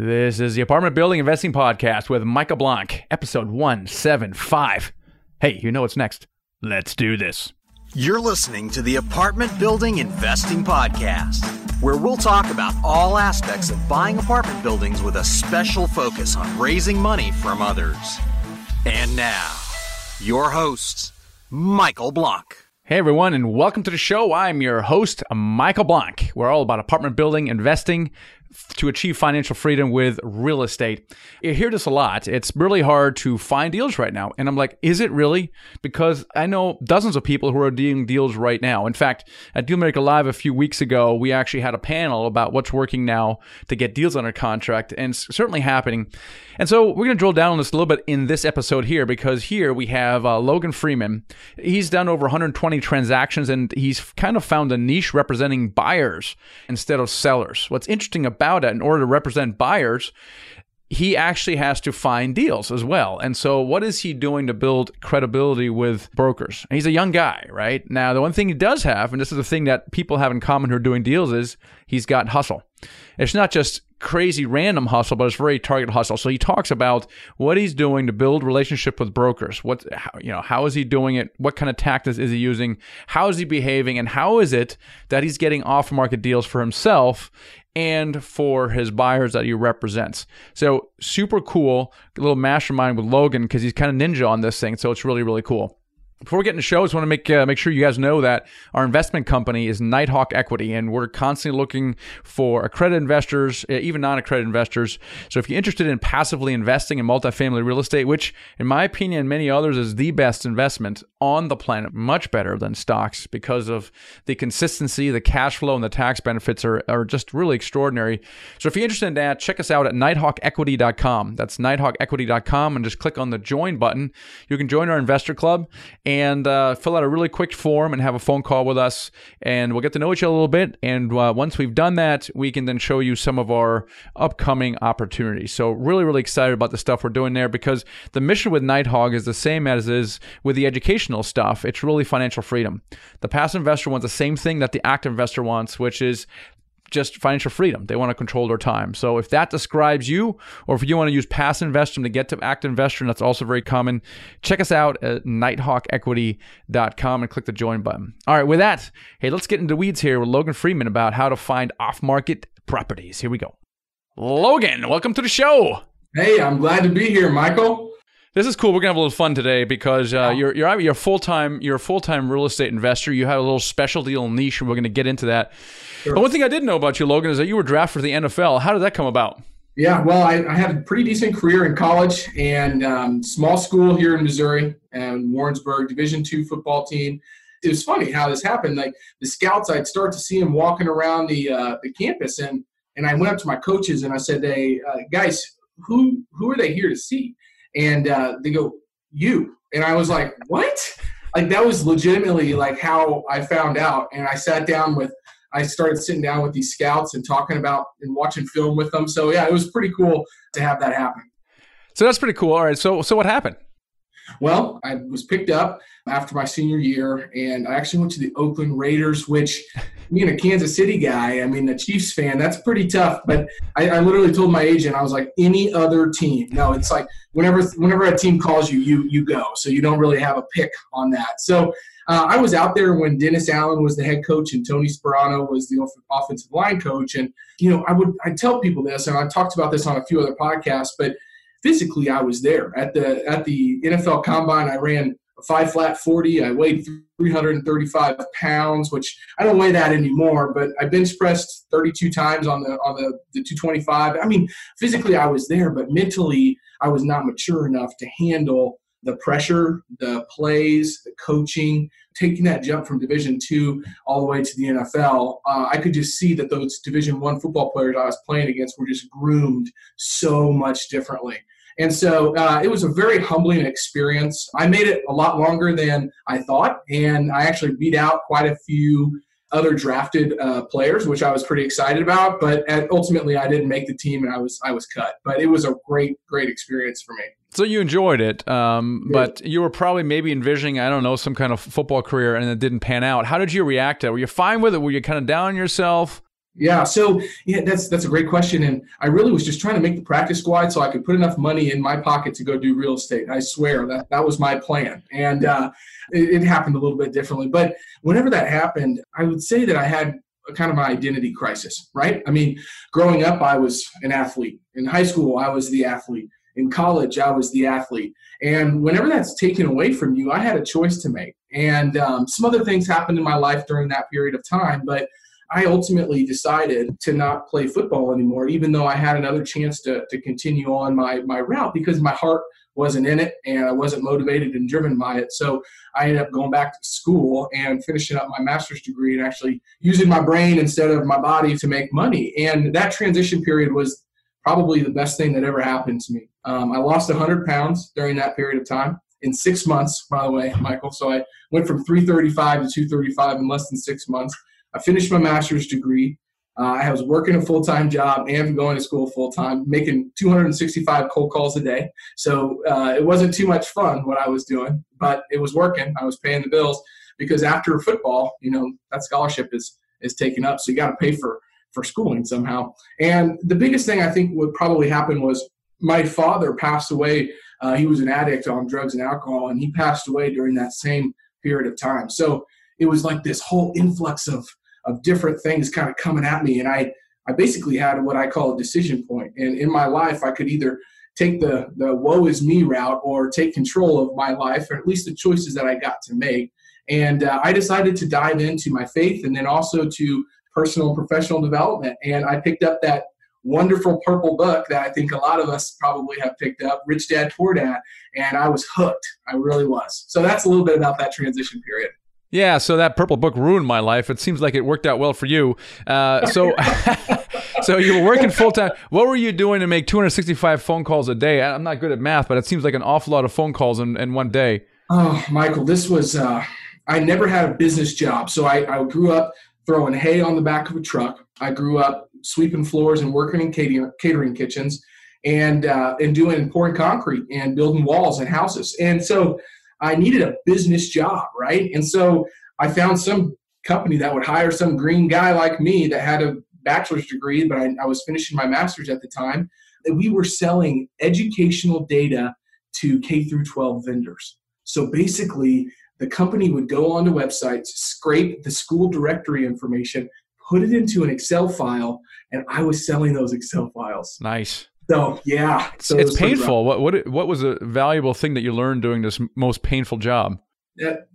This is the Apartment Building Investing Podcast with Michael Blank, episode 175. Hey, you know what's next. Let's do this. You're listening to the Apartment Building Investing Podcast, where we'll talk about all aspects of buying apartment buildings with a special focus on raising money from others. And now, your hosts, Michael Blank. Hey everyone, and welcome to the show. I'm your host, Michael Blank. We're all about apartment building, investing, to achieve financial freedom with real estate. You hear this a lot. It's really hard to find deals right now. And I'm like, is it really? Because I know dozens of people who are doing deals right now. In fact, at Dealmaker Live a few weeks ago, we actually had a panel about what's working now to get deals under contract, and it's certainly happening. And so we're going to drill down on this a little bit in this episode here because here we have uh, Logan Freeman. He's done over 120 transactions and he's kind of found a niche representing buyers instead of sellers. What's interesting about it, in order to represent buyers, he actually has to find deals as well. And so, what is he doing to build credibility with brokers? He's a young guy, right? Now, the one thing he does have, and this is the thing that people have in common who are doing deals, is he's got hustle. It's not just crazy random hustle, but it's very target hustle. So he talks about what he's doing to build relationship with brokers. What how, you know, how is he doing it? What kind of tactics is he using? How is he behaving? And how is it that he's getting off market deals for himself and for his buyers that he represents? So super cool, little mastermind with Logan because he's kind of ninja on this thing. So it's really really cool. Before we get into the show, I just want to make uh, make sure you guys know that our investment company is Nighthawk Equity, and we're constantly looking for accredited investors, even non-accredited investors. So if you're interested in passively investing in multifamily real estate, which in my opinion and many others is the best investment on the planet, much better than stocks because of the consistency, the cash flow, and the tax benefits are, are just really extraordinary. So if you're interested in that, check us out at nighthawkequity.com. That's nighthawkequity.com, and just click on the join button. You can join our investor club and uh, fill out a really quick form and have a phone call with us. And we'll get to know each other a little bit. And uh, once we've done that, we can then show you some of our upcoming opportunities. So, really, really excited about the stuff we're doing there because the mission with Nighthawk is the same as is with the educational stuff. It's really financial freedom. The passive investor wants the same thing that the active investor wants, which is just financial freedom. They want to control their time. So if that describes you, or if you want to use passive investing to get to active investor, and that's also very common, check us out at nighthawkequity.com and click the join button. All right, with that, hey, let's get into weeds here with Logan Freeman about how to find off-market properties. Here we go. Logan, welcome to the show. Hey, I'm glad to be here, Michael. This is cool. We're gonna have a little fun today because uh, you're you're you're full time you're a full time real estate investor. You have a little specialty, little niche, and we're gonna get into that. Sure. But one thing I did know about you, Logan, is that you were drafted for the NFL. How did that come about? Yeah, well, I, I had a pretty decent career in college and um, small school here in Missouri and Warrensburg Division two football team. It was funny how this happened. Like the scouts, I'd start to see them walking around the uh, the campus, and and I went up to my coaches and I said, "Hey, uh, guys, who who are they here to see?" And uh, they go, "You," and I was like, "What?" Like that was legitimately like how I found out, and I sat down with. I started sitting down with these scouts and talking about and watching film with them. So yeah, it was pretty cool to have that happen. So that's pretty cool. All right. So so what happened? Well, I was picked up after my senior year, and I actually went to the Oakland Raiders, which, being a Kansas City guy, I mean, a Chiefs fan, that's pretty tough. But I, I, literally told my agent, I was like, any other team. No, it's like whenever whenever a team calls you, you you go. So you don't really have a pick on that. So uh, I was out there when Dennis Allen was the head coach and Tony Sparano was the offensive line coach. And you know, I would I tell people this, and I talked about this on a few other podcasts, but physically I was there at the at the NFL Combine. I ran a five flat forty. I weighed 335 pounds, which I don't weigh that anymore. But I bench pressed 32 times on the on the, the 225. I mean, physically I was there, but mentally I was not mature enough to handle the pressure, the plays, the coaching, taking that jump from Division two all the way to the NFL, uh, I could just see that those Division one football players I was playing against were just groomed so much differently. And so uh, it was a very humbling experience. I made it a lot longer than I thought, and I actually beat out quite a few other drafted uh, players, which I was pretty excited about. But ultimately, I didn't make the team, and I was I was cut. But it was a great great experience for me. So you enjoyed it, um, but you were probably maybe envisioning I don't know some kind of football career, and it didn't pan out. How did you react to it? Were you fine with it? Were you kind of down on yourself? Yeah, so yeah, that's that's a great question, and I really was just trying to make the practice squad so I could put enough money in my pocket to go do real estate. I swear that that was my plan, and uh, it, it happened a little bit differently. But whenever that happened, I would say that I had a kind of my identity crisis. Right? I mean, growing up, I was an athlete. In high school, I was the athlete. In college, I was the athlete. And whenever that's taken away from you, I had a choice to make. And um, some other things happened in my life during that period of time, but I ultimately decided to not play football anymore, even though I had another chance to, to continue on my, my route because my heart wasn't in it and I wasn't motivated and driven by it. So I ended up going back to school and finishing up my master's degree and actually using my brain instead of my body to make money. And that transition period was probably the best thing that ever happened to me. Um, I lost 100 pounds during that period of time in six months, by the way, Michael. So I went from 335 to 235 in less than six months. I finished my master's degree. Uh, I was working a full time job and going to school full time, making 265 cold calls a day. So uh, it wasn't too much fun what I was doing, but it was working. I was paying the bills because after football, you know, that scholarship is is taken up, so you got to pay for for schooling somehow. And the biggest thing I think would probably happen was my father passed away. Uh, he was an addict on drugs and alcohol, and he passed away during that same period of time. So it was like this whole influx of of different things kind of coming at me, and I I basically had what I call a decision point. And in my life, I could either take the the woe is me route or take control of my life, or at least the choices that I got to make. And uh, I decided to dive into my faith, and then also to personal and professional development. And I picked up that wonderful purple book that I think a lot of us probably have picked up, Rich Dad Poor Dad, and I was hooked. I really was. So that's a little bit about that transition period. Yeah, so that purple book ruined my life. It seems like it worked out well for you. Uh, so, so you were working full time. What were you doing to make 265 phone calls a day? I'm not good at math, but it seems like an awful lot of phone calls in, in one day. Oh, Michael, this was. Uh, I never had a business job, so I, I grew up throwing hay on the back of a truck. I grew up sweeping floors and working in catering, catering kitchens, and uh, and doing pouring concrete and building walls and houses. And so I needed a business job, right? And so I found some company that would hire some green guy like me that had a bachelor's degree, but I, I was finishing my master's at the time. That we were selling educational data to K through 12 vendors. So basically, the company would go onto websites, scrape the school directory information, put it into an Excel file, and I was selling those Excel files. Nice. So yeah, so it's it painful. What what what was a valuable thing that you learned doing this most painful job? That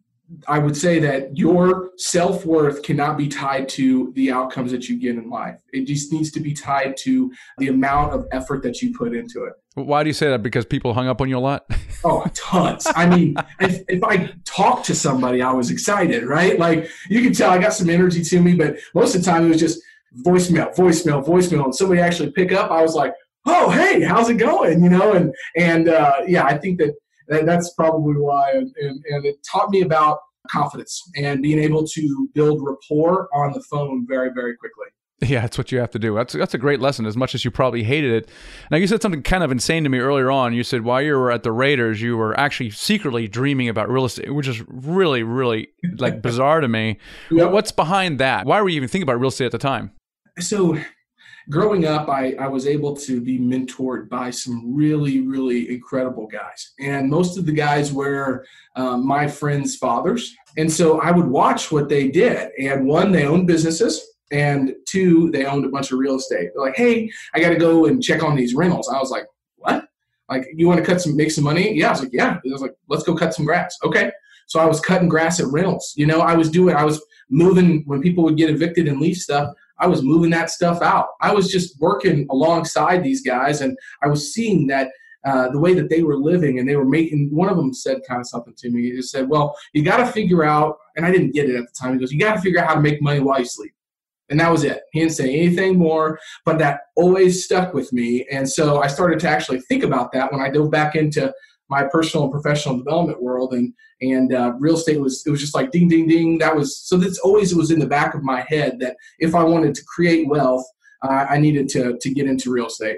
I would say that your self worth cannot be tied to the outcomes that you get in life. It just needs to be tied to the amount of effort that you put into it. Why do you say that? Because people hung up on you a lot? oh, tons. I mean, if, if I talked to somebody, I was excited, right? Like you can tell I got some energy to me, but most of the time it was just voicemail, voicemail, voicemail. And somebody actually pick up, I was like, oh hey how's it going you know and and uh, yeah i think that, that that's probably why and, and, and it taught me about confidence and being able to build rapport on the phone very very quickly yeah, that's what you have to do. That's that's a great lesson. As much as you probably hated it. Now you said something kind of insane to me earlier on. You said while you were at the Raiders, you were actually secretly dreaming about real estate, which is really, really like bizarre to me. Yep. What's behind that? Why were you even thinking about real estate at the time? So growing up, I, I was able to be mentored by some really, really incredible guys. And most of the guys were um, my friends' fathers. And so I would watch what they did. And one, they owned businesses. And two, they owned a bunch of real estate. They're like, hey, I got to go and check on these rentals. I was like, what? Like, you want to cut some, make some money? Yeah. I was like, yeah. I was like, let's go cut some grass. Okay. So I was cutting grass at rentals. You know, I was doing, I was moving when people would get evicted and leave stuff. I was moving that stuff out. I was just working alongside these guys, and I was seeing that uh, the way that they were living, and they were making. One of them said kind of something to me. He just said, "Well, you got to figure out," and I didn't get it at the time. He goes, "You got to figure out how to make money while you sleep." And that was it. He didn't say anything more, but that always stuck with me. And so I started to actually think about that when I dove back into my personal and professional development world and and uh, real estate was it was just like ding ding ding that was so that's always was in the back of my head that if i wanted to create wealth uh, i needed to to get into real estate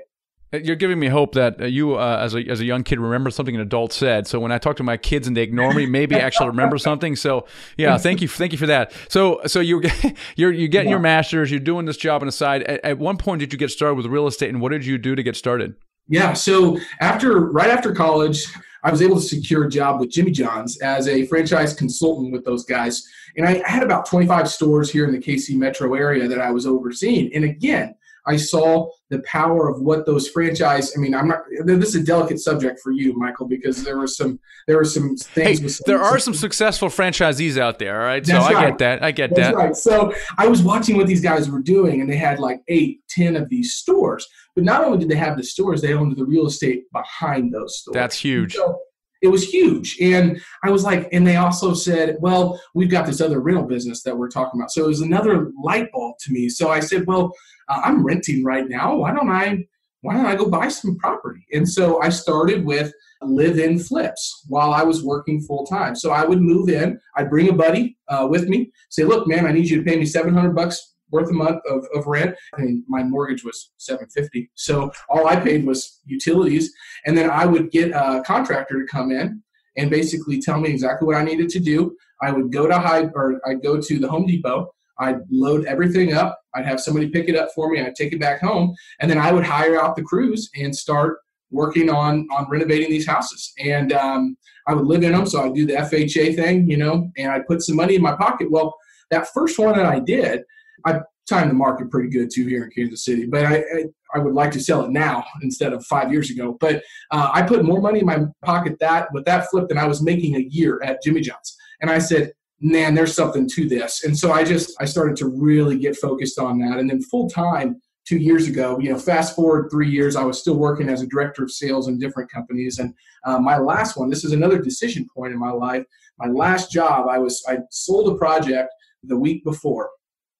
You're giving me hope that uh, you, uh, as a as a young kid, remember something an adult said. So when I talk to my kids and they ignore me, maybe I actually remember something. So yeah, thank you, thank you for that. So so you you're you're getting yeah. your master's, you're doing this job on the side. At, at one point, did you get started with real estate, and what did you do to get started? Yeah, so after right after college, I was able to secure a job with Jimmy John's as a franchise consultant with those guys. And I had about 25 stores here in the KC metro area that I was overseeing. And again, I saw the power of what those franchise. I mean, I'm not. This is a delicate subject for you, Michael, because there were some there were some things. Hey, some, there are some, successful franchisees out there. All right, so I get that. I get that's that. Right. So I was watching what these guys were doing, and they had like eight, ten of these stores. But not only did they have the stores, they owned the real estate behind those stores. That's huge. So it was huge. And I was like, and they also said, well, we've got this other rental business that we're talking about. So it was another light bulb to me. So I said, well, uh, I'm renting right now. Why don't I? Why don't I go buy some property? And so I started with live-in flips while I was working full time. So I would move in. I'd bring a buddy uh, with me. Say, look, man, I need you to pay me 700 bucks worth a month of, of rent. I mean, my mortgage was 750. So all I paid was utilities. And then I would get a contractor to come in and basically tell me exactly what I needed to do. I would go to high or I'd go to the Home Depot. I'd load everything up. I'd have somebody pick it up for me. I'd take it back home, and then I would hire out the crews and start working on on renovating these houses. And um, I would live in them, so I'd do the FHA thing, you know, and I'd put some money in my pocket. Well, that first one that I did, I timed the market pretty good too here in Kansas City, but I, I, I would like to sell it now instead of five years ago. But uh, I put more money in my pocket that with that flip than I was making a year at Jimmy John's, and I said, "Man, there's something to this." And so I just I started to really get focused on that, and then full time two years ago. You know, fast forward three years, I was still working as a director of sales in different companies, and uh, my last one. This is another decision point in my life. My last job, I was I sold a project the week before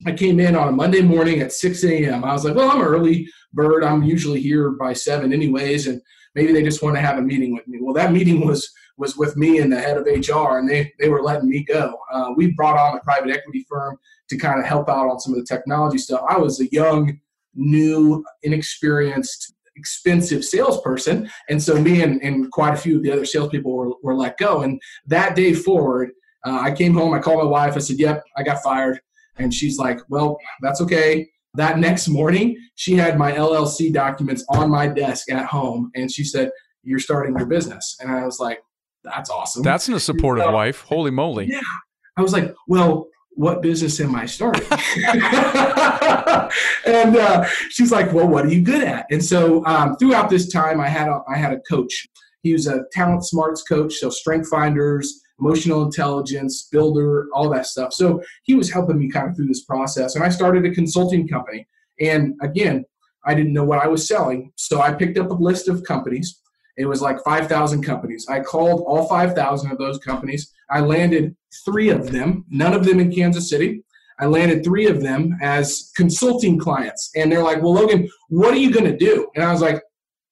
I came in on a Monday morning at 6 a.m. I was like, well, I'm an early bird. I'm usually here by 7 anyways, and maybe they just want to have a meeting with me. Well, that meeting was was with me and the head of HR, and they, they were letting me go. Uh, we brought on a private equity firm to kind of help out on some of the technology stuff. I was a young, new, inexperienced, expensive salesperson, and so me and, and quite a few of the other salespeople were, were let go. And that day forward, uh, I came home, I called my wife, I said, yep, I got fired. And she's like, well, that's okay. That next morning, she had my LLC documents on my desk at home. And she said, you're starting your business. And I was like, that's awesome. That's a supportive wife. Holy moly. Yeah. I was like, well, what business am I starting? and uh, she's like, well, what are you good at? And so um, throughout this time, I had a, I had a coach. He was a talent smarts coach, so strength finders, emotional intelligence, builder, all that stuff. So he was helping me kind of through this process. And I started a consulting company. And again, I didn't know what I was selling. So I picked up a list of companies. It was like 5,000 companies. I called all 5,000 of those companies. I landed three of them, none of them in Kansas City. I landed three of them as consulting clients. And they're like, Well, Logan, what are you going to do? And I was like,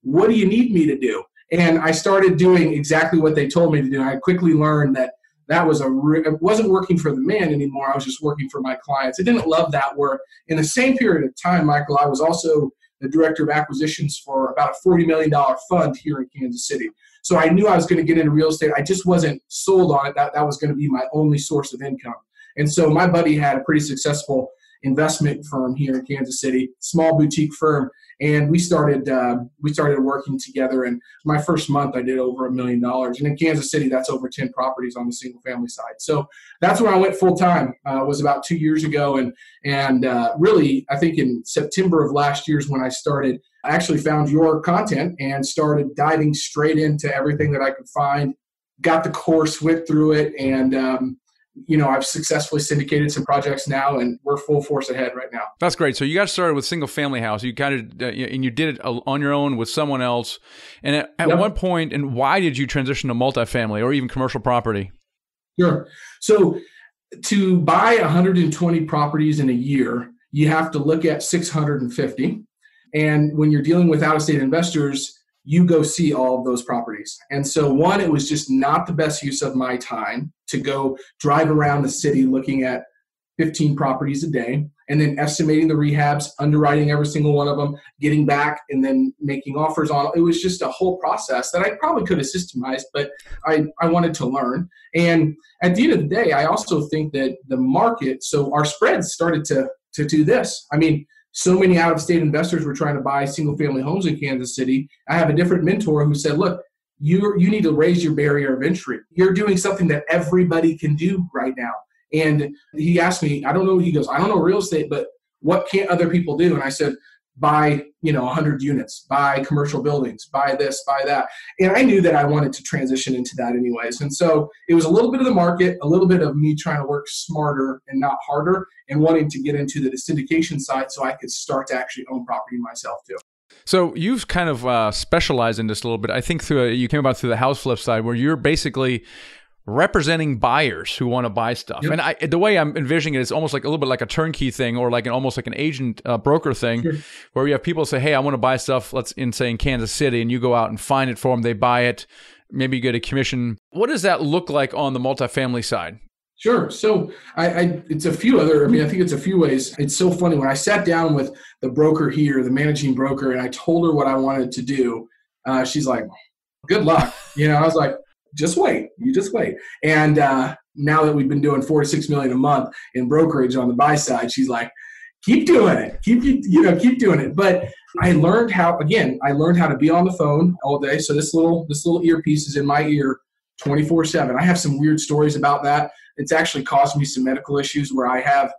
What do you need me to do? And I started doing exactly what they told me to do. I quickly learned that that was a re- it wasn't working for the man anymore. I was just working for my clients. I didn't love that work. In the same period of time, Michael, I was also the director of acquisitions for about a $40 million fund here in Kansas City. So I knew I was going to get into real estate. I just wasn't sold on it. That, that was going to be my only source of income. And so my buddy had a pretty successful investment firm here in Kansas City, small boutique firm, and we started uh, we started working together. And my first month, I did over a million dollars. And in Kansas City, that's over ten properties on the single family side. So that's when I went full time. Uh, was about two years ago, and and uh, really, I think in September of last year is when I started. I actually found your content and started diving straight into everything that I could find. Got the course, went through it, and um, you know, I've successfully syndicated some projects now, and we're full force ahead right now. That's great. So you got started with single family house. You kind of uh, and you did it on your own with someone else. And at, at yep. what point and why did you transition to multifamily or even commercial property? Sure. So to buy 120 properties in a year, you have to look at 650. And when you're dealing with out of state investors, you go see all of those properties. And so, one, it was just not the best use of my time to go drive around the city looking at 15 properties a day and then estimating the rehabs, underwriting every single one of them, getting back, and then making offers on. It was just a whole process that I probably could have systemized, but I, I wanted to learn. And at the end of the day, I also think that the market, so our spreads started to to do this. I mean, so many out of state investors were trying to buy single family homes in Kansas City. I have a different mentor who said, look, you you need to raise your barrier of entry. You're doing something that everybody can do right now. And he asked me, I don't know, he goes, I don't know real estate, but what can't other people do? And I said, buy, you know, 100 units, buy commercial buildings, buy this, buy that. And I knew that I wanted to transition into that anyways. And so it was a little bit of the market, a little bit of me trying to work smarter and not harder, and wanting to get into the syndication side so I could start to actually own property myself too. So you've kind of uh, specialized in this a little bit. I think through a, you came about through the house flip side, where you're basically representing buyers who want to buy stuff. Yep. And I, the way I'm envisioning it is almost like a little bit like a turnkey thing or like an almost like an agent uh, broker thing sure. where you have people say, Hey, I want to buy stuff. Let's in say in Kansas City and you go out and find it for them. They buy it. Maybe you get a commission. What does that look like on the multifamily side? Sure. So I, I, it's a few other. I mean, I think it's a few ways. It's so funny when I sat down with the broker here, the managing broker, and I told her what I wanted to do. Uh, she's like, "Good luck." You know, I was like, just wait. You just wait. And uh, now that we've been doing four to six million a month in brokerage on the buy side, she's like, keep doing it. Keep you know, keep doing it. But I learned how again, I learned how to be on the phone all day. So this little this little earpiece is in my ear 24-7. I have some weird stories about that. It's actually caused me some medical issues where I have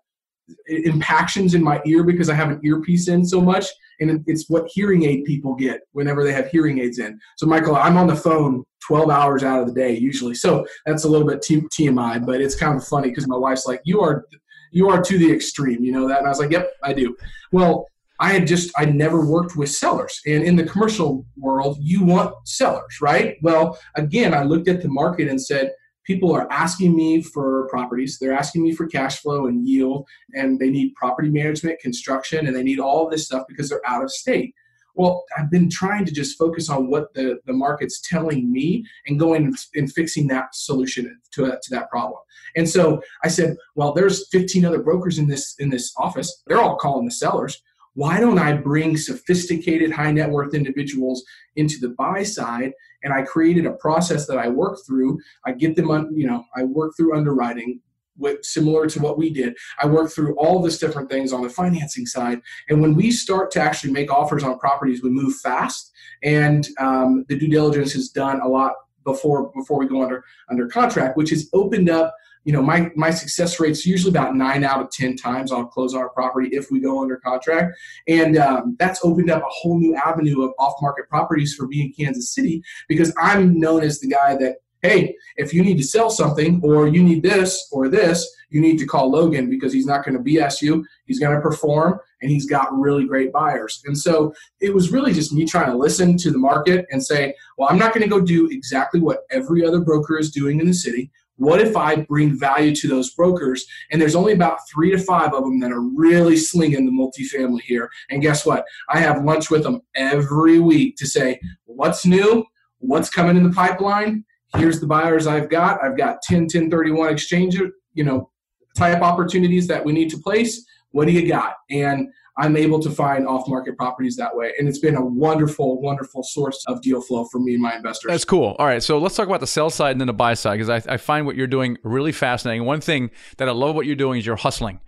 impactions in my ear because I have an earpiece in so much. And it's what hearing aid people get whenever they have hearing aids in. So, Michael, I'm on the phone 12 hours out of the day usually. So that's a little bit TMI, but it's kind of funny because my wife's like, "You are, you are to the extreme." You know that, and I was like, "Yep, I do." Well, I had just I never worked with sellers, and in the commercial world, you want sellers, right? Well, again, I looked at the market and said people are asking me for properties. They're asking me for cash flow and yield and they need property management construction and they need all of this stuff because they're out of state. Well i've been trying to just focus on what the, the market's telling me and going and fixing that solution to, to that problem. And so i said well there's 15 other brokers in this in this office. They're all calling the sellers. Why don't I bring sophisticated high net worth individuals into the buy side? And I created a process that I work through. I get them on, you know, I work through underwriting with similar to what we did. I work through all this different things on the financing side. And when we start to actually make offers on properties, we move fast. And um, the due diligence is done a lot before before we go under under contract, which has opened up you know, my, my success rate's usually about nine out of 10 times I'll close our property if we go under contract. And um, that's opened up a whole new avenue of off market properties for me in Kansas City because I'm known as the guy that, hey, if you need to sell something or you need this or this, you need to call Logan because he's not going to BS you. He's going to perform and he's got really great buyers. And so it was really just me trying to listen to the market and say, well, I'm not going to go do exactly what every other broker is doing in the city. What if I bring value to those brokers? And there's only about three to five of them that are really slinging the multifamily here. And guess what? I have lunch with them every week to say, what's new? What's coming in the pipeline? Here's the buyers I've got. I've got 10, 1031 exchange, you know, type opportunities that we need to place. What do you got? And I'm able to find off market properties that way. And it's been a wonderful, wonderful source of deal flow for me and my investors. That's cool. All right. So let's talk about the sell side and then the buy side because I, I, find what you're doing really fascinating. One thing that I love what you're doing is you're hustling.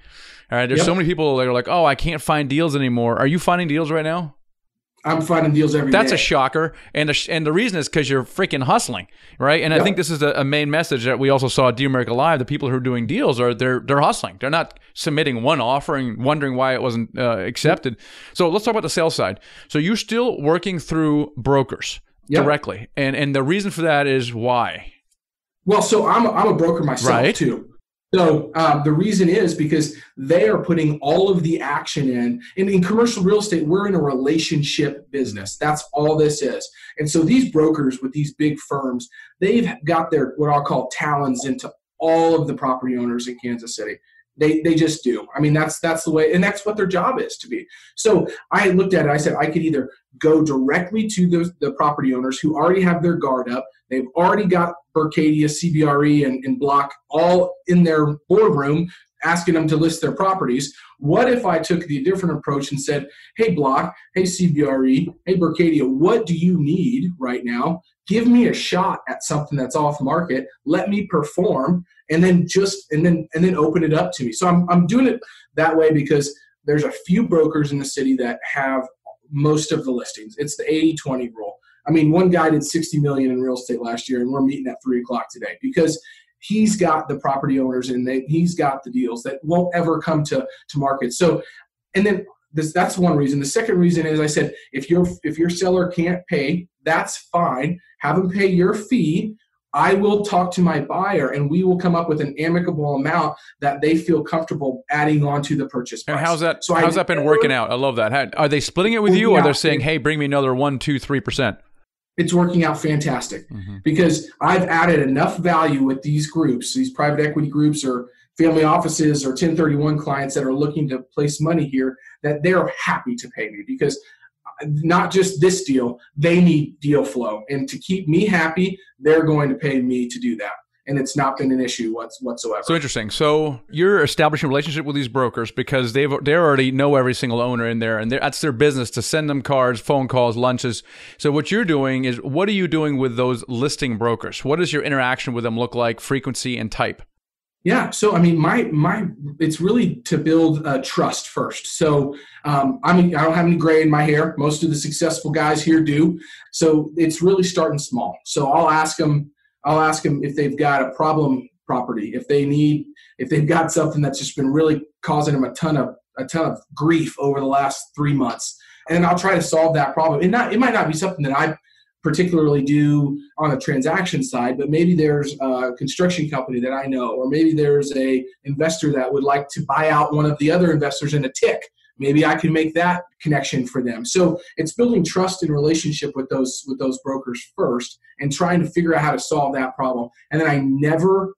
All right. There's yep. so many people that are like, oh, I can't find deals anymore. Are you finding deals right now? I'm finding deals every That's day. a shocker, and the, and the reason is because you're freaking hustling, right? And yep. I think this is a, a, main message that we also saw at Dealmaker Live. The people who are doing deals are they're they're hustling. They're not submitting one offer and wondering why it wasn't uh, accepted. So let's talk about the sales side. So you're still working through brokers yep. directly, and and the reason for that is why. Well, so I'm I'm a broker myself right. too. So um, the reason is because they are putting all of the action in. And In commercial real estate, we're in a relationship business. That's all this is. And so these brokers with these big firms, they've got their what I'll call talons into all of the property owners in Kansas City. They, they just do. I mean, that's that's the way, and that's what their job is to be. So I looked at it. I said I could either go directly to the, the property owners who already have their guard up. They've already got Berkadia, CBRE, and, and Block all in their boardroom asking them to list their properties. What if I took the different approach and said, hey, Block, hey, CBRE, hey, Berkadia, what do you need right now? Give me a shot at something that's off market. Let me perform and then just and then and then open it up to me. So I'm I'm doing it that way because there's a few brokers in the city that have most of the listings. It's the 80-20 rule. I mean, one guy did 60 million in real estate last year, and we're meeting at three o'clock today because he's got the property owners and they, he's got the deals that won't ever come to to market. So, and then this, that's one reason. The second reason is I said if your if your seller can't pay, that's fine. Have them pay your fee. I will talk to my buyer and we will come up with an amicable amount that they feel comfortable adding on to the purchase price. And how's that? So how's I that been never, working out? I love that. How, are they splitting it with you, or they're saying, "Hey, bring me another one, two, three percent"? it's working out fantastic mm-hmm. because I've added enough value with these groups, these private equity groups or family offices or 1031 clients that are looking to place money here, that they're happy to pay me because not just this deal, they need deal flow. And to keep me happy, they're going to pay me to do that and it's not been an issue whatsoever. So interesting. So you're establishing a relationship with these brokers because they've they already know every single owner in there, and that's their business to send them cards, phone calls, lunches. So what you're doing is, what are you doing with those listing brokers? What does your interaction with them look like, frequency and type? Yeah, so I mean, my my it's really to build uh, trust first. So um, I mean, I don't have any gray in my hair. Most of the successful guys here do. So it's really starting small. So I'll ask them I'll ask them if they've got a problem property, if they need, if they've got something that's just been really causing them a ton of a ton of grief over the last three months, and I'll try to solve that problem. It not it might not be something that I particularly do on the transaction side, but maybe there's a construction company that I know, or maybe there's a investor that would like to buy out one of the other investors in a TIC. Maybe i can make that connection for them. So it's building trust and relationship with those with those brokers first and trying to figure out how to solve that problem. And then i never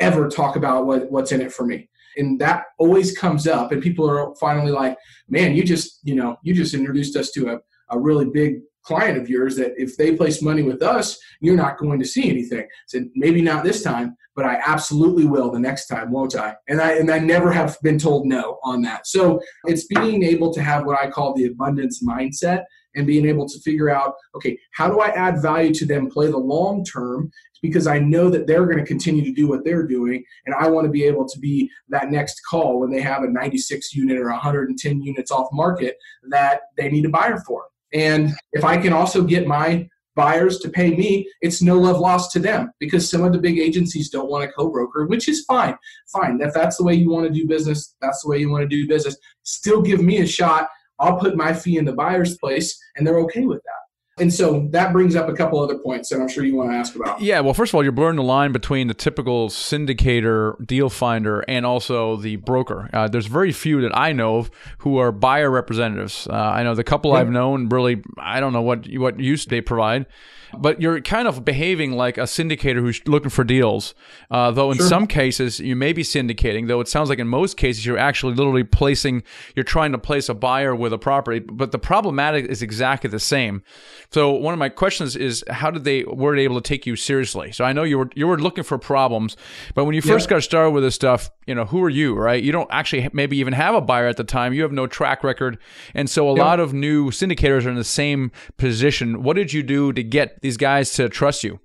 ever talk about what, what's in it for me. And that always comes up and people are finally like man you just you know you just introduced us to a, a really big client of yours that if they place money with us, you're not going to see anything. I said, maybe not this time, but I absolutely will the next time, won't I? And I and I never have been told no on that. So it's being able to have what I call the abundance mindset and being able to figure out, okay, how do I add value to them, play the long term? Because I know that they're going to continue to do what they're doing, and I want to be able to be that next call when they have a 96 unit or 110 units off market that they need a buyer for. And if I can also get my buyers to pay me, it's no love lost to them because some of the big agencies don't want a co-broker, which is fine. Fine. If that's the way you want to do business, that's the way you want to do business. Still give me a shot. I'll put my fee in the buyer's place and they're okay with that. And so that brings up a couple other points that I'm sure you want to ask about. Yeah, well, first of all, you're blurring the line between the typical syndicator, deal finder, and also the broker. Uh, there's very few that I know of who are buyer representatives. Uh, I know the couple yeah. I've known really, I don't know what what use they provide but you're kind of behaving like a syndicator who's looking for deals. Uh, though in sure. some cases you may be syndicating, though it sounds like in most cases you're actually literally placing, you're trying to place a buyer with a property. But the problematic is exactly the same. So one of my questions is, how did they were they able to take you seriously? So I know you were you were looking for problems, but when you first yeah. got started with this stuff, you know who are you, right? You don't actually maybe even have a buyer at the time. You have no track record, and so a lot of new syndicators are in the same position. What did you do to get these guys to trust you?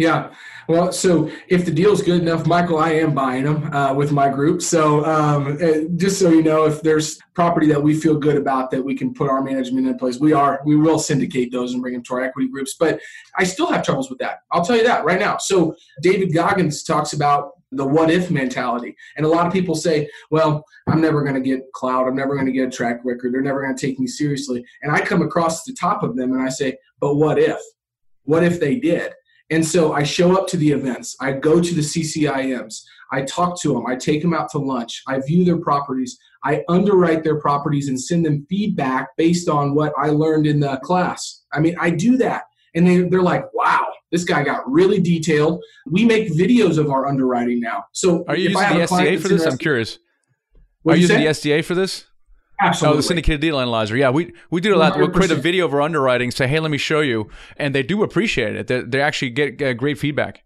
Yeah. Well, so if the deal's good enough, Michael, I am buying them uh, with my group. So um, uh, just so you know, if there's property that we feel good about that we can put our management in place, we are. We will syndicate those and bring them to our equity groups. But I still have troubles with that. I'll tell you that right now. So David Goggins talks about the what if mentality. And a lot of people say, well, I'm never going to get cloud. I'm never going to get a track record. They're never going to take me seriously. And I come across the top of them and I say, but what if? What if they did? And so I show up to the events. I go to the CCIMs. I talk to them. I take them out to lunch. I view their properties. I underwrite their properties and send them feedback based on what I learned in the class. I mean, I do that. And they, they're like, wow, this guy got really detailed. We make videos of our underwriting now. So are you using the SDA for this? I'm curious. Are you using the SDA for this? Absolutely. Oh, the syndicated deal analyzer. Yeah, we we do a lot. 100%. We'll create a video of our underwriting. Say, hey, let me show you, and they do appreciate it. They, they actually get uh, great feedback.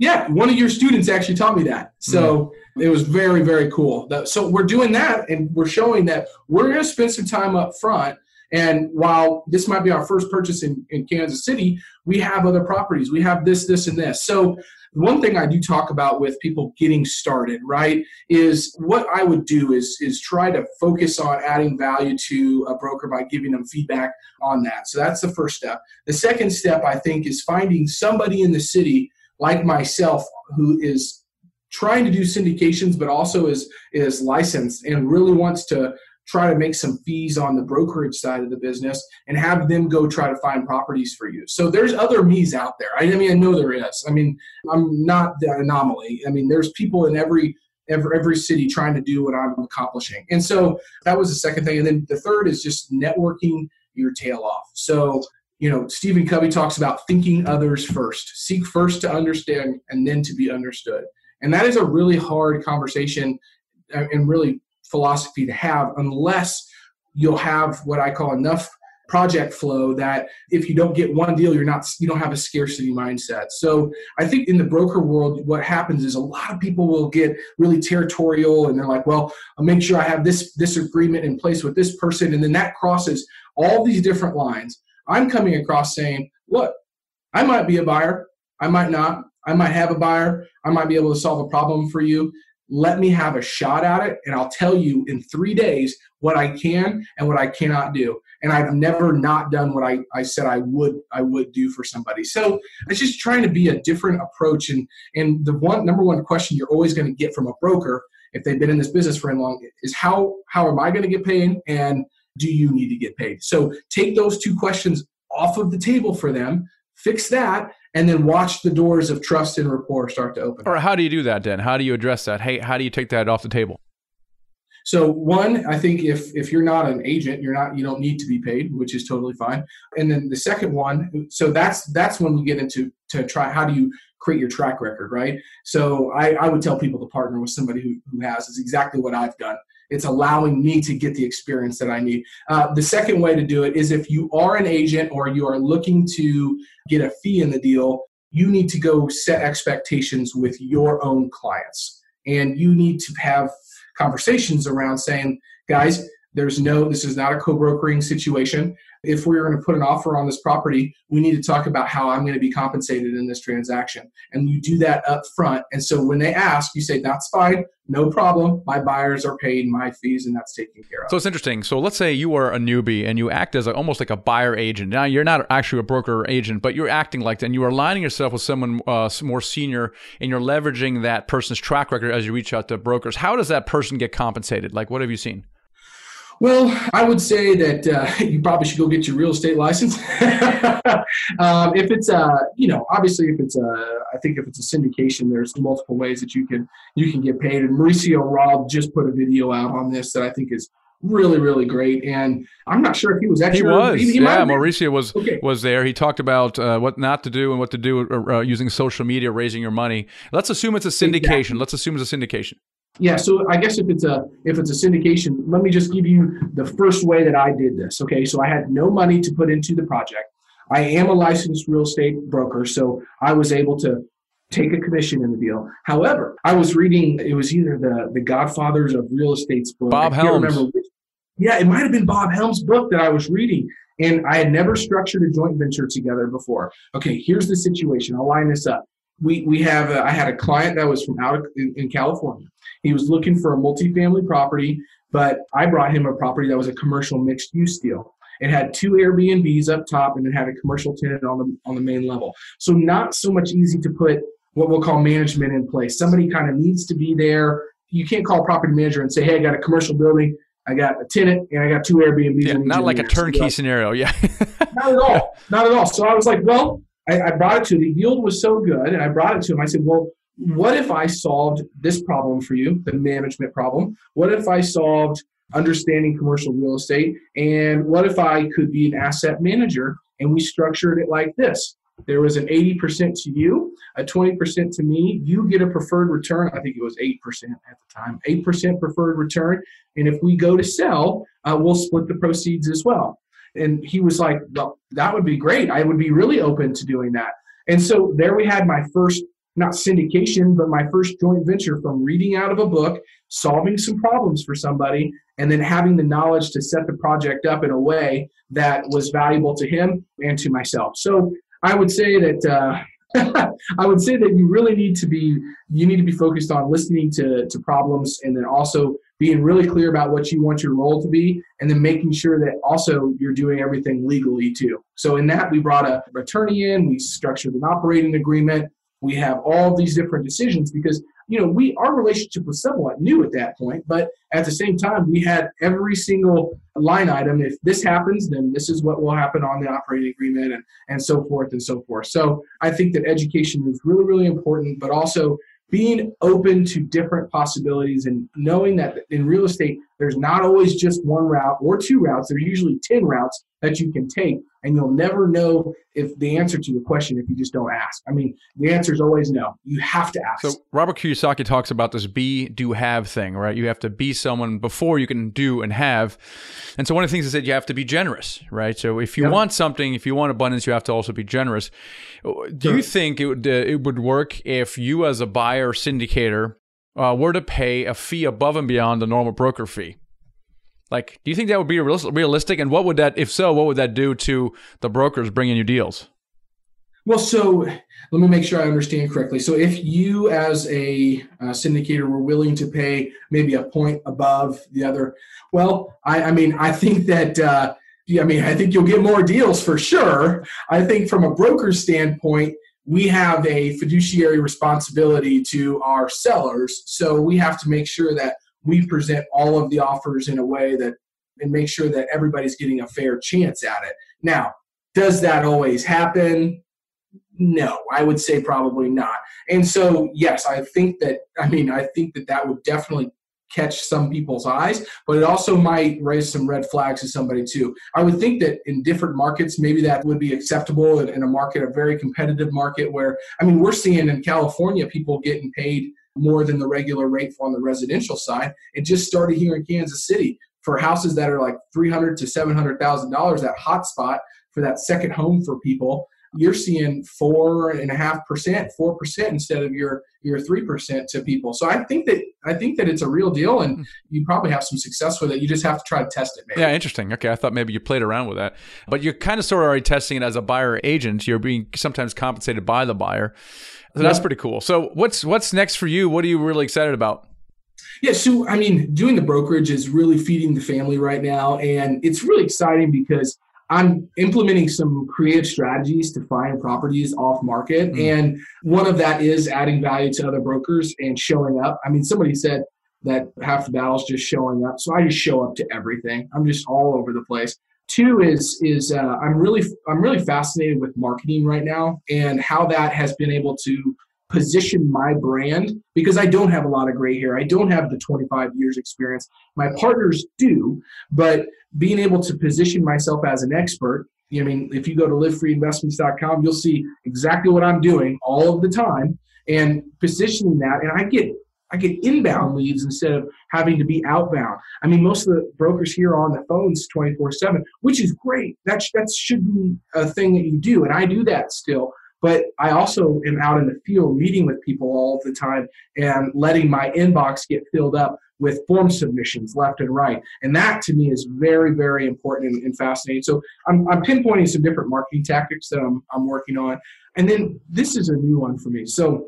Yeah, one of your students actually taught me that. So mm. it was very, very cool. So we're doing that and we're showing that we're going to spend some time up front. And while this might be our first purchase in, in Kansas City, we have other properties. We have this, this, and this. So one thing I do talk about with people getting started, right, is what I would do is is try to focus on adding value to a broker by giving them feedback on that. So that's the first step. The second step I think is finding somebody in the city like myself who is trying to do syndications but also is is licensed and really wants to try to make some fees on the brokerage side of the business and have them go try to find properties for you. So there's other me's out there. I, mean, I know there is. I mean, I'm not the anomaly. I mean, there's people in every every, every city trying to do what I'm accomplishing. And so that was the second thing. And then the third is just networking your tail off. So you know, Stephen Covey talks about thinking others first. Seek first to understand and then to be understood. And that is a really hard conversation uh, and really philosophy to have unless you'll have what I call enough project flow that if you don't get one deal you're not you don't have a scarcity mindset. So i think in the broker world what happens is a lot of people will get really territorial and they're like well i'll make sure i have this this agreement in place with this person. And then that crosses all these different lines. I'm coming across saying, look, I might be a buyer, I might not, I might have a buyer, I might be able to solve a problem for you. Let me have a shot at it, and I'll tell you in three days what I can and what I cannot do. And I've never not done what I, I said I would I would do for somebody. So it's just trying to be a different approach. And and the one number one question you're always going to get from a broker if they've been in this business for a long is how how am I going to get paid and do you need to get paid? So take those two questions off of the table for them, fix that, and then watch the doors of trust and rapport start to open. Or how do you do that, then? How do you address that? Hey, how do you take that off the table? So one, I think if if you're not an agent, you're not you don't need to be paid, which is totally fine. And then the second one, so that's that's when we get into to try how do you create your track record, right? So I, I would tell people to partner with somebody who, who has is exactly what I've done. It's allowing me to get the experience that I need. Uh, the second way to do it is if you are an agent or you are looking to get a fee in the deal, you need to go set expectations with your own clients. And you need to have conversations around saying, guys, there's no, this is not a co brokering situation if we're going to put an offer on this property, we need to talk about how I'm going to be compensated in this transaction. And you do that up front. And so when they ask, you say, that's fine, no problem. My buyers are paid my fees and that's taken care of. So it's interesting. So let's say you are a newbie and you act as a, almost like a buyer agent. Now you're not actually a broker agent, but you're acting like that and you are aligning yourself with someone uh, more senior and you're leveraging that person's track record as you reach out to brokers. How does that person get compensated? Like what have you seen? Well, I would say that uh, you probably should go get your real estate license. um, if it's, uh, you know, obviously, if it's, a, I think if it's a syndication, there's multiple ways that you can you can get paid. And Mauricio Rauld just put a video out on this that I think is really really great and i'm not sure if he was actually he was he, he yeah mauricio was okay. was there he talked about uh, what not to do and what to do uh, uh, using social media raising your money let's assume it's a syndication exactly. let's assume it's a syndication yeah, so I guess if it's a if it's a syndication, let me just give you the first way that I did this. Okay, so I had no money to put into the project. I am a licensed real estate broker, so I was able to take a commission in the deal. However, I was reading it was either the the Godfathers of Real Estate's book. Bob Helms. Which, yeah, it might have been Bob Helms' book that I was reading. And I had never structured a joint venture together before. Okay, here's the situation. I'll line this up. We, we have a, I had a client that was from out in, in California. He was looking for a multifamily property, but I brought him a property that was a commercial mixed use deal. It had two Airbnbs up top and it had a commercial tenant on the on the main level. So not so much easy to put what we'll call management in place. Somebody kind of needs to be there. You can't call a property manager and say, "Hey, I got a commercial building, I got a tenant, and I got two Airbnbs." Yeah, not like a turnkey so, uh, scenario. Yeah, not at all. Not at all. So I was like, "Well, I, I brought it to the yield was so good, and I brought it to him. I said, "Well, what if I solved this problem for you, the management problem? What if I solved understanding commercial real estate? And what if I could be an asset manager and we structured it like this? There was an 80% to you, a 20% to me. You get a preferred return. I think it was 8% at the time, 8% preferred return. And if we go to sell, uh, we'll split the proceeds as well. And he was like, well, that would be great. I would be really open to doing that. And so there we had my first not syndication, but my first joint venture from reading out of a book, solving some problems for somebody, and then having the knowledge to set the project up in a way that was valuable to him and to myself. So I would say that uh, I would say that you really need to be you need to be focused on listening to to problems and then also being really clear about what you want your role to be and then making sure that also you're doing everything legally too. So in that we brought a attorney in, we structured an operating agreement, we have all these different decisions because you know we our relationship was somewhat new at that point but at the same time we had every single line item if this happens then this is what will happen on the operating agreement and and so forth and so forth so i think that education is really really important but also being open to different possibilities and knowing that in real estate there's not always just one route or two routes. There's usually 10 routes that you can take and you'll never know if the answer to the question if you just don't ask. I mean the answer is always no. You have to ask. So robert kiyosaki talks about this be do have thing right? You have to be someone before you can do and have. And so one of the things is that you have to be generous right? So if you want something if you want abundance you have to also be generous. Do sure. you think it would uh, it would work if you as a buyer syndicator uh, were to pay a fee above and beyond the normal broker fee like, do you think that would be realistic? And what would that, if so, what would that do to the brokers bringing you deals? Well, so let me make sure I understand correctly. So, if you as a uh, syndicator were willing to pay maybe a point above the other, well, I, I mean, I think that. Uh, I mean, I think you'll get more deals for sure. I think from a broker's standpoint, we have a fiduciary responsibility to our sellers. So we have to make sure that we present all of the offers in a way that and make sure that everybody's getting a fair chance at it. Now, does that always happen? No, I would say probably not. And so, yes, I think that, I mean, I think that that would definitely catch some people's eyes, but it also might raise some red flags to somebody too. I would think that in different markets, maybe that would be acceptable in, in a market, a very competitive market where, I mean, we're seeing in California people getting paid more than the regular rate on the residential side. It just started here in Kansas City for houses that are like three hundred to seven hundred thousand dollars. That hot spot for that second home for people, you're seeing four and a half percent, four percent instead of your your three percent to people. So I think that I think that it's a real deal, and hmm. you probably have some success with it. You just have to try to test it. Maybe. Yeah, interesting. Okay, I thought maybe you played around with that, but you're kind of sort of already testing it as a buyer agent. You're being sometimes compensated by the buyer. So that's pretty cool. So what's what's next for you? What are you really excited about? Yeah, so I mean, doing the brokerage is really feeding the family right now, and it's really exciting because I'm implementing some creative strategies to find properties off market, mm. and one of that is adding value to other brokers and showing up. I mean, somebody said that half the battle is just showing up, so I just show up to everything. I'm just all over the place. Two is is uh, I'm really I'm really fascinated with marketing right now and how that has been able to position my brand because I don't have a lot of gray hair. I don't have the 25 years experience. My partners do, but being able to position myself as an expert. I mean, if you go to livefreeinvestments.com, you'll see exactly what I'm doing all of the time and positioning that. And I get I get inbound leads instead of having to be outbound. I mean, most of the brokers here are on the phones 24 7, which is great. That, that should be a thing that you do. And I do that still. But I also am out in the field meeting with people all the time and letting my inbox get filled up with form submissions left and right. And that to me is very, very important and, and fascinating. So I'm, I'm pinpointing some different marketing tactics that I'm, I'm working on. And then this is a new one for me. So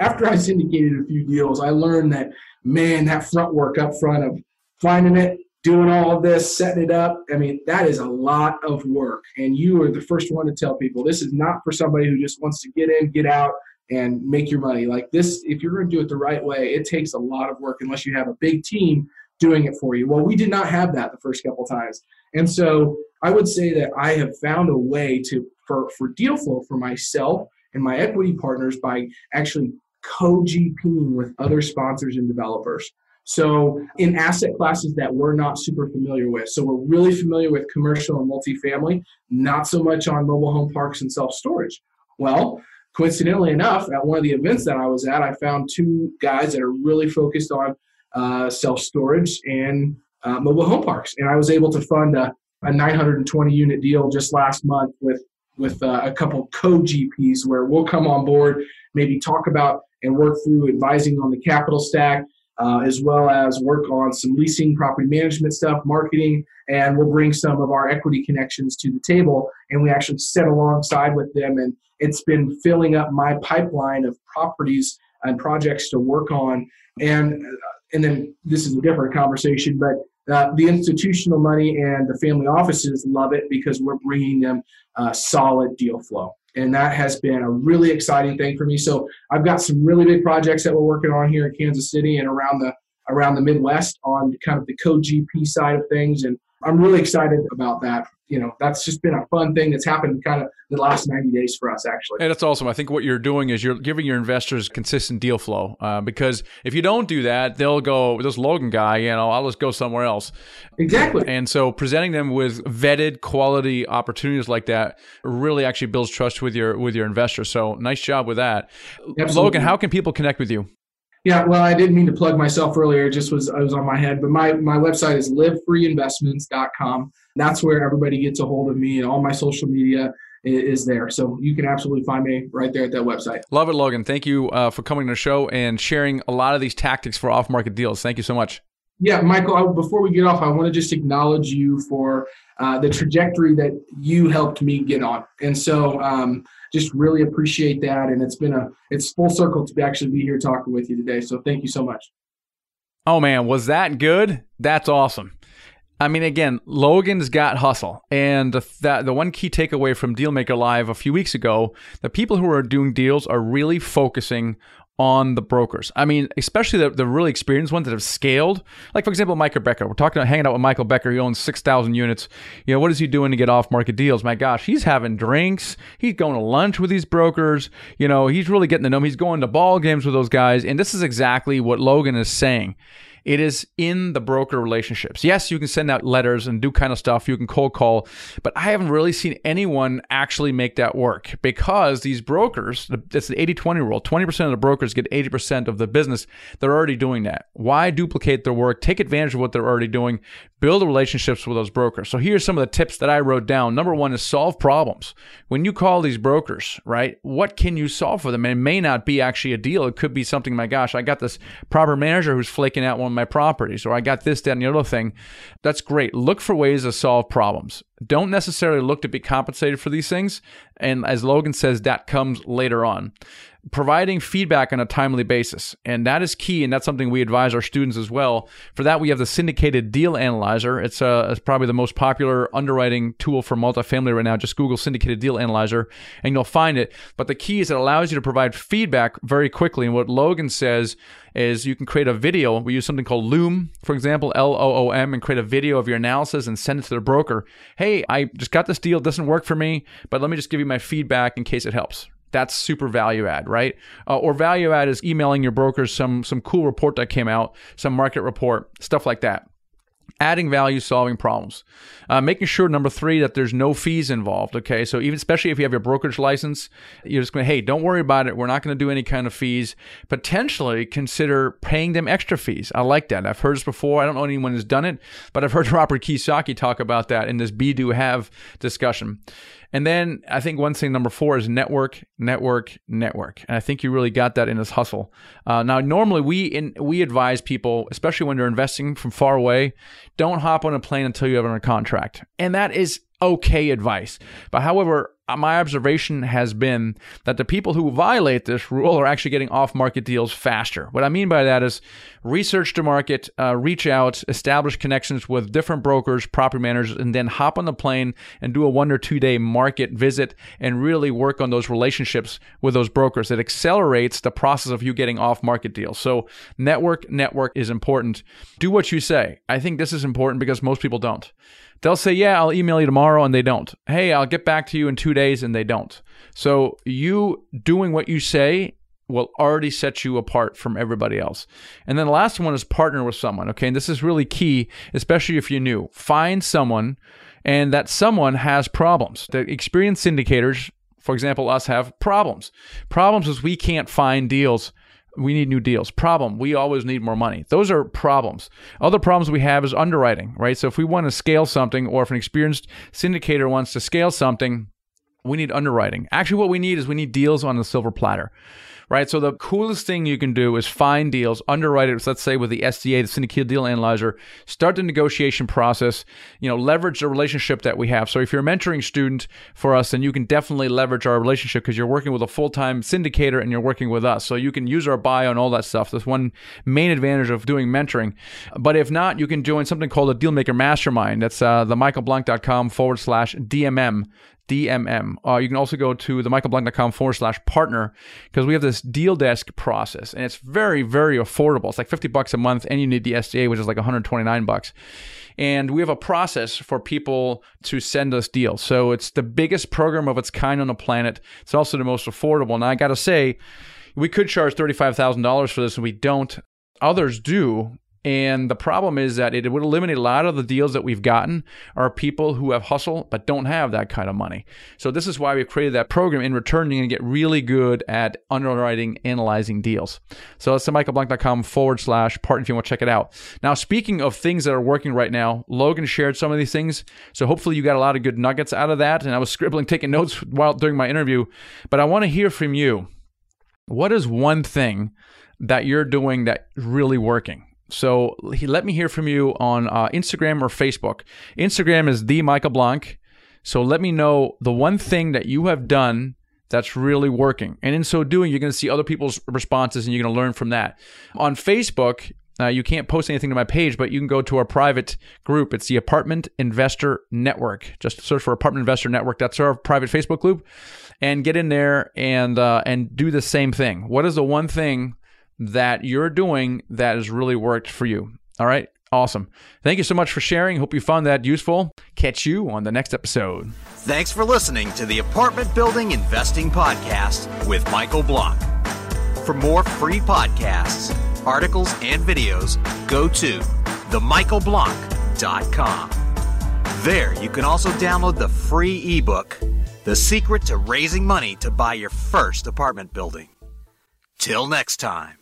after I syndicated a few deals, I learned that man, that front work up front of finding it, doing all of this, setting it up. I mean, that is a lot of work. And you are the first one to tell people this is not for somebody who just wants to get in, get out, and make your money. Like this, if you're going to do it the right way, it takes a lot of work unless you have a big team doing it for you. Well, we did not have that the first couple times. And so I would say that I have found a way to for, for deal flow for myself and my equity partners by actually co-GPing with other sponsors and developers. So in asset classes that we're not super familiar with. So we're really familiar with commercial and multifamily, not so much on mobile home parks and self-storage. Well, coincidentally enough, at one of the events that I was at, I found two guys that are really focused on uh, self-storage and uh, mobile home parks. And I was able to fund a, a 920 unit deal just last month with with uh, a couple co-GPs where we'll come on board, maybe talk about and work through advising on the capital stack, uh, as well as work on some leasing, property management stuff, marketing, and we'll bring some of our equity connections to the table. And we actually sit alongside with them, and it's been filling up my pipeline of properties and projects to work on. And uh, and then this is a different conversation, but uh, the institutional money and the family offices love it because we're bringing them uh, solid deal flow and that has been a really exciting thing for me. So I've got some really big projects that we're working on here in Kansas City and around the around the Midwest on kind of the co-GP side of things, and I'm really excited about that you know that's just been a fun thing that's happened kind of the last 90 days for us actually. And that's awesome. I think what you're doing is you're giving your investors consistent deal flow uh, because if you don't do that they'll go this logan guy you know i'll just go somewhere else. Exactly. And so presenting them with vetted quality opportunities like that really actually builds trust with your with your investors. So nice job with that. Absolutely. logan how can people connect with you yeah, well, I didn't mean to plug myself earlier. It just was I was on my head. But my my website is livefreeinvestments.com. That's where everybody gets a hold of me, and all my social media is there. So you can absolutely find me right there at that website. Love it, Logan. Thank you uh, for coming to the show and sharing a lot of these tactics for off-market deals. Thank you so much. Yeah, Michael. Before we get off, I want to just acknowledge you for uh, the trajectory that you helped me get on, and so. Um, just really appreciate that. And it's been a it's full circle to actually be here talking with you today. So thank you so much. Oh man, was that good? That's awesome. I mean, again, Logan's got hustle, and the that, the one key takeaway from Dealmaker Live a few weeks ago: the people who are doing deals are really focusing on the brokers. I mean, especially the, the really experienced ones that have scaled. Like, for example, Michael Becker. We're talking about hanging out with Michael Becker. He owns 6,000 units. You know, what is he doing to get off market deals? My gosh, he's having drinks. He's going to lunch with these brokers. You know, he's really getting to know. He's going to ball games with those guys. And this is exactly what Logan is saying. It is in the broker relationships. Yes, you can send out letters and do kind of stuff. You can cold call, but I haven't really seen anyone actually make that work because these brokers, it's the 80 20 rule. 20% of the brokers get 80% of the business. They're already doing that. Why duplicate their work? Take advantage of what they're already doing. Build relationships with those brokers. So here's some of the tips that I wrote down. Number one is solve problems. When you call these brokers, right, what can you solve for them? It may not be actually a deal. It could be something, my gosh, I got this proper manager who's flaking out one my properties, or I got this, that, and the other thing. That's great. Look for ways to solve problems. Don't necessarily look to be compensated for these things. And as Logan says, that comes later on providing feedback on a timely basis. And that is key. And that's something we advise our students as well. For that, we have the syndicated deal analyzer. It's, uh, it's probably the most popular underwriting tool for multifamily right now. Just Google syndicated deal analyzer and you'll find it. But the key is it allows you to provide feedback very quickly. And what Logan says is you can create a video. We use something called Loom, for example, L O O M, and create a video of your analysis and send it to the broker. Hey, I just got this deal. It doesn't work for me, but let me just give you my feedback in case it helps. That's super value add, right? Uh, or value add is emailing your brokers some some cool report that came out, some market report, stuff like that adding value, solving problems. Uh, making sure, number three, that there's no fees involved. Okay, so even especially if you have your brokerage license, you're just going hey, don't worry about it. We're not going to do any kind of fees. Potentially consider paying them extra fees. I like that. I've heard this before. I don't know anyone who's done it, but I've heard Robert Kiyosaki talk about that in this be do have discussion. And then I think one thing number four is network, network, network. And I think you really got that in this hustle. Uh, now, normally we in, we advise people, especially when they're investing from far away, don't hop on a plane until you have a contract. And that is okay advice. But however, my observation has been that the people who violate this rule are actually getting off market deals faster. What I mean by that is research the market, uh, reach out, establish connections with different brokers, property managers, and then hop on the plane and do a one or two day market visit and really work on those relationships with those brokers. It accelerates the process of you getting off market deals. So, network, network is important. Do what you say. I think this is important because most people don't. They'll say, Yeah, I'll email you tomorrow, and they don't. Hey, I'll get back to you in two days, and they don't. So you doing what you say will already set you apart from everybody else. And then the last one is partner with someone. Okay. And this is really key, especially if you're new. Find someone and that someone has problems. The experienced syndicators, for example, us have problems. Problems is we can't find deals we need new deals. Problem, we always need more money. Those are problems. Other problems we have is underwriting, right? So if we want to scale something or if an experienced syndicator wants to scale something, we need underwriting. Actually, what we need is we need deals on the silver platter right? So the coolest thing you can do is find deals, underwrite it, let's say with the SDA, the syndicated deal analyzer, start the negotiation process, you know, leverage the relationship that we have. So if you're a mentoring student for us, then you can definitely leverage our relationship because you're working with a full-time syndicator and you're working with us. So you can use our bio and all that stuff. That's one main advantage of doing mentoring. But if not, you can join something called a Dealmaker Mastermind. That's uh, the michaelblank.com forward slash DMM. DMM. Uh, you can also go to the michaelblank.com forward slash partner because we have this deal desk process and it's very, very affordable. It's like 50 bucks a month and you need the SDA, which is like 129 bucks. And we have a process for people to send us deals. So it's the biggest program of its kind on the planet. It's also the most affordable. Now, I got to say, we could charge $35,000 for this and we don't. Others do, and the problem is that it would eliminate a lot of the deals that we've gotten are people who have hustle but don't have that kind of money. So this is why we've created that program. In return, you're going to get really good at underwriting, analyzing deals. So it's michaelblank.com forward slash partner if you want to check it out. Now, speaking of things that are working right now, Logan shared some of these things. So hopefully you got a lot of good nuggets out of that. And I was scribbling, taking notes while during my interview. But I want to hear from you. What is one thing that you're doing that really working? So let me hear from you on uh, Instagram or Facebook. Instagram is the Michael Blank. So let me know the one thing that you have done that's really working. And in so doing, you're going to see other people's responses and you're going to learn from that. On Facebook, uh, you can't post anything to my page, but you can go to our private group. It's the Apartment Investor Network. Just search for Apartment Investor Network. That's our private Facebook group, and get in there and uh, and do the same thing. What is the one thing that you're doing that has really worked for you. All right. Awesome. Thank you so much for sharing. Hope you found that useful. Catch you on the next episode. Thanks for listening to the Apartment Building Investing Podcast with Michael Blank. For more free podcasts, articles, and videos, go to themichaelblank.com. There, you can also download the free ebook, The Secret to Raising Money to Buy Your First Apartment Building. Till next time.